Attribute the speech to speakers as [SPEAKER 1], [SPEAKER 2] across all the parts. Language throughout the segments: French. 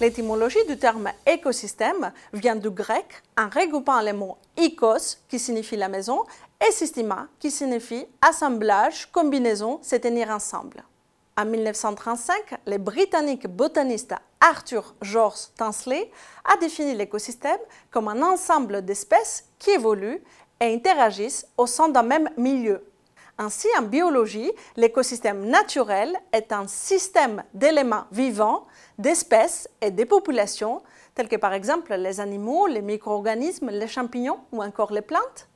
[SPEAKER 1] L'étymologie du terme écosystème vient du grec en regroupant les mots ikos, qui signifie la maison, et systema, qui signifie assemblage, combinaison, se ensemble. En 1935, le britannique botaniste Arthur George Tansley a défini l'écosystème comme un ensemble d'espèces qui évoluent et interagissent au sein d'un même milieu. Ainsi, en biologie, l'écosystème naturel est un système d'éléments vivants, d'espèces et de populations, tels que par exemple les animaux, les micro-organismes, les champignons ou encore les plantes,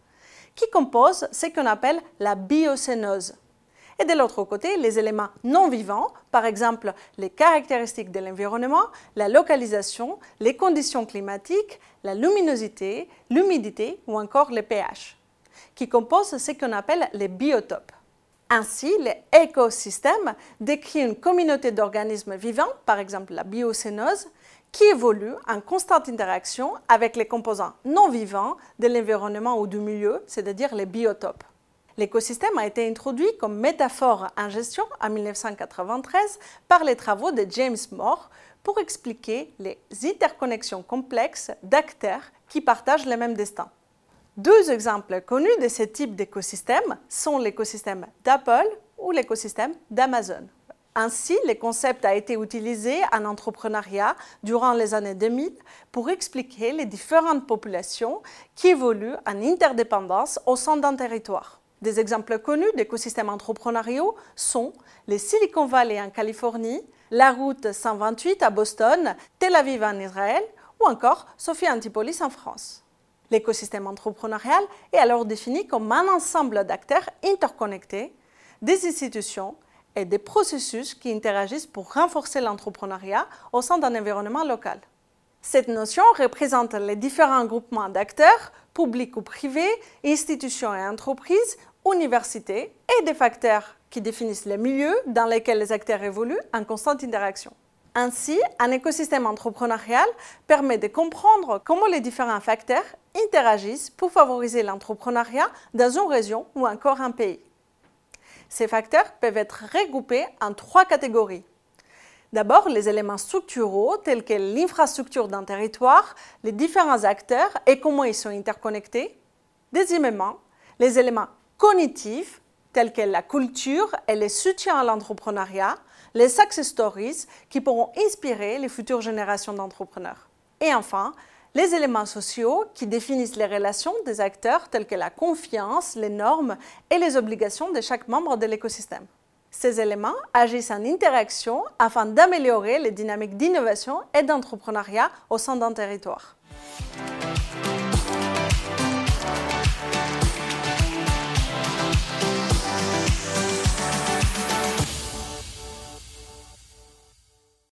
[SPEAKER 1] qui composent ce qu'on appelle la biocénose. Et de l'autre côté, les éléments non vivants, par exemple les caractéristiques de l'environnement, la localisation, les conditions climatiques, la luminosité, l'humidité ou encore le pH qui composent ce qu'on appelle les biotopes. Ainsi, l'écosystème décrit une communauté d'organismes vivants, par exemple la biocénose, qui évolue en constante interaction avec les composants non vivants de l'environnement ou du milieu, c'est-à-dire les biotopes. L'écosystème a été introduit comme métaphore en gestion en 1993 par les travaux de James Moore pour expliquer les interconnexions complexes d'acteurs qui partagent le même destin. Deux exemples connus de ce type d'écosystème sont l'écosystème d'Apple ou l'écosystème d'Amazon. Ainsi, le concept a été utilisé en entrepreneuriat durant les années 2000 pour expliquer les différentes populations qui évoluent en interdépendance au sein d'un territoire. Des exemples connus d'écosystèmes entrepreneuriaux sont les Silicon Valley en Californie, la route 128 à Boston, Tel Aviv en Israël ou encore Sophia Antipolis en France. L'écosystème entrepreneurial est alors défini comme un ensemble d'acteurs interconnectés, des institutions et des processus qui interagissent pour renforcer l'entrepreneuriat au sein d'un environnement local. Cette notion représente les différents groupements d'acteurs, publics ou privés, institutions et entreprises, universités et des facteurs qui définissent les milieux dans lesquels les acteurs évoluent en constante interaction. Ainsi, un écosystème entrepreneurial permet de comprendre comment les différents facteurs interagissent pour favoriser l'entrepreneuriat dans une région ou encore un pays. Ces facteurs peuvent être regroupés en trois catégories. D'abord, les éléments structuraux tels que l'infrastructure d'un territoire, les différents acteurs et comment ils sont interconnectés. Deuxièmement, les éléments cognitifs tels que la culture et le soutien à l'entrepreneuriat, les success stories qui pourront inspirer les futures générations d'entrepreneurs. Et enfin, les éléments sociaux qui définissent les relations des acteurs tels que la confiance, les normes et les obligations de chaque membre de l'écosystème. Ces éléments agissent en interaction afin d'améliorer les dynamiques d'innovation et d'entrepreneuriat au sein d'un territoire.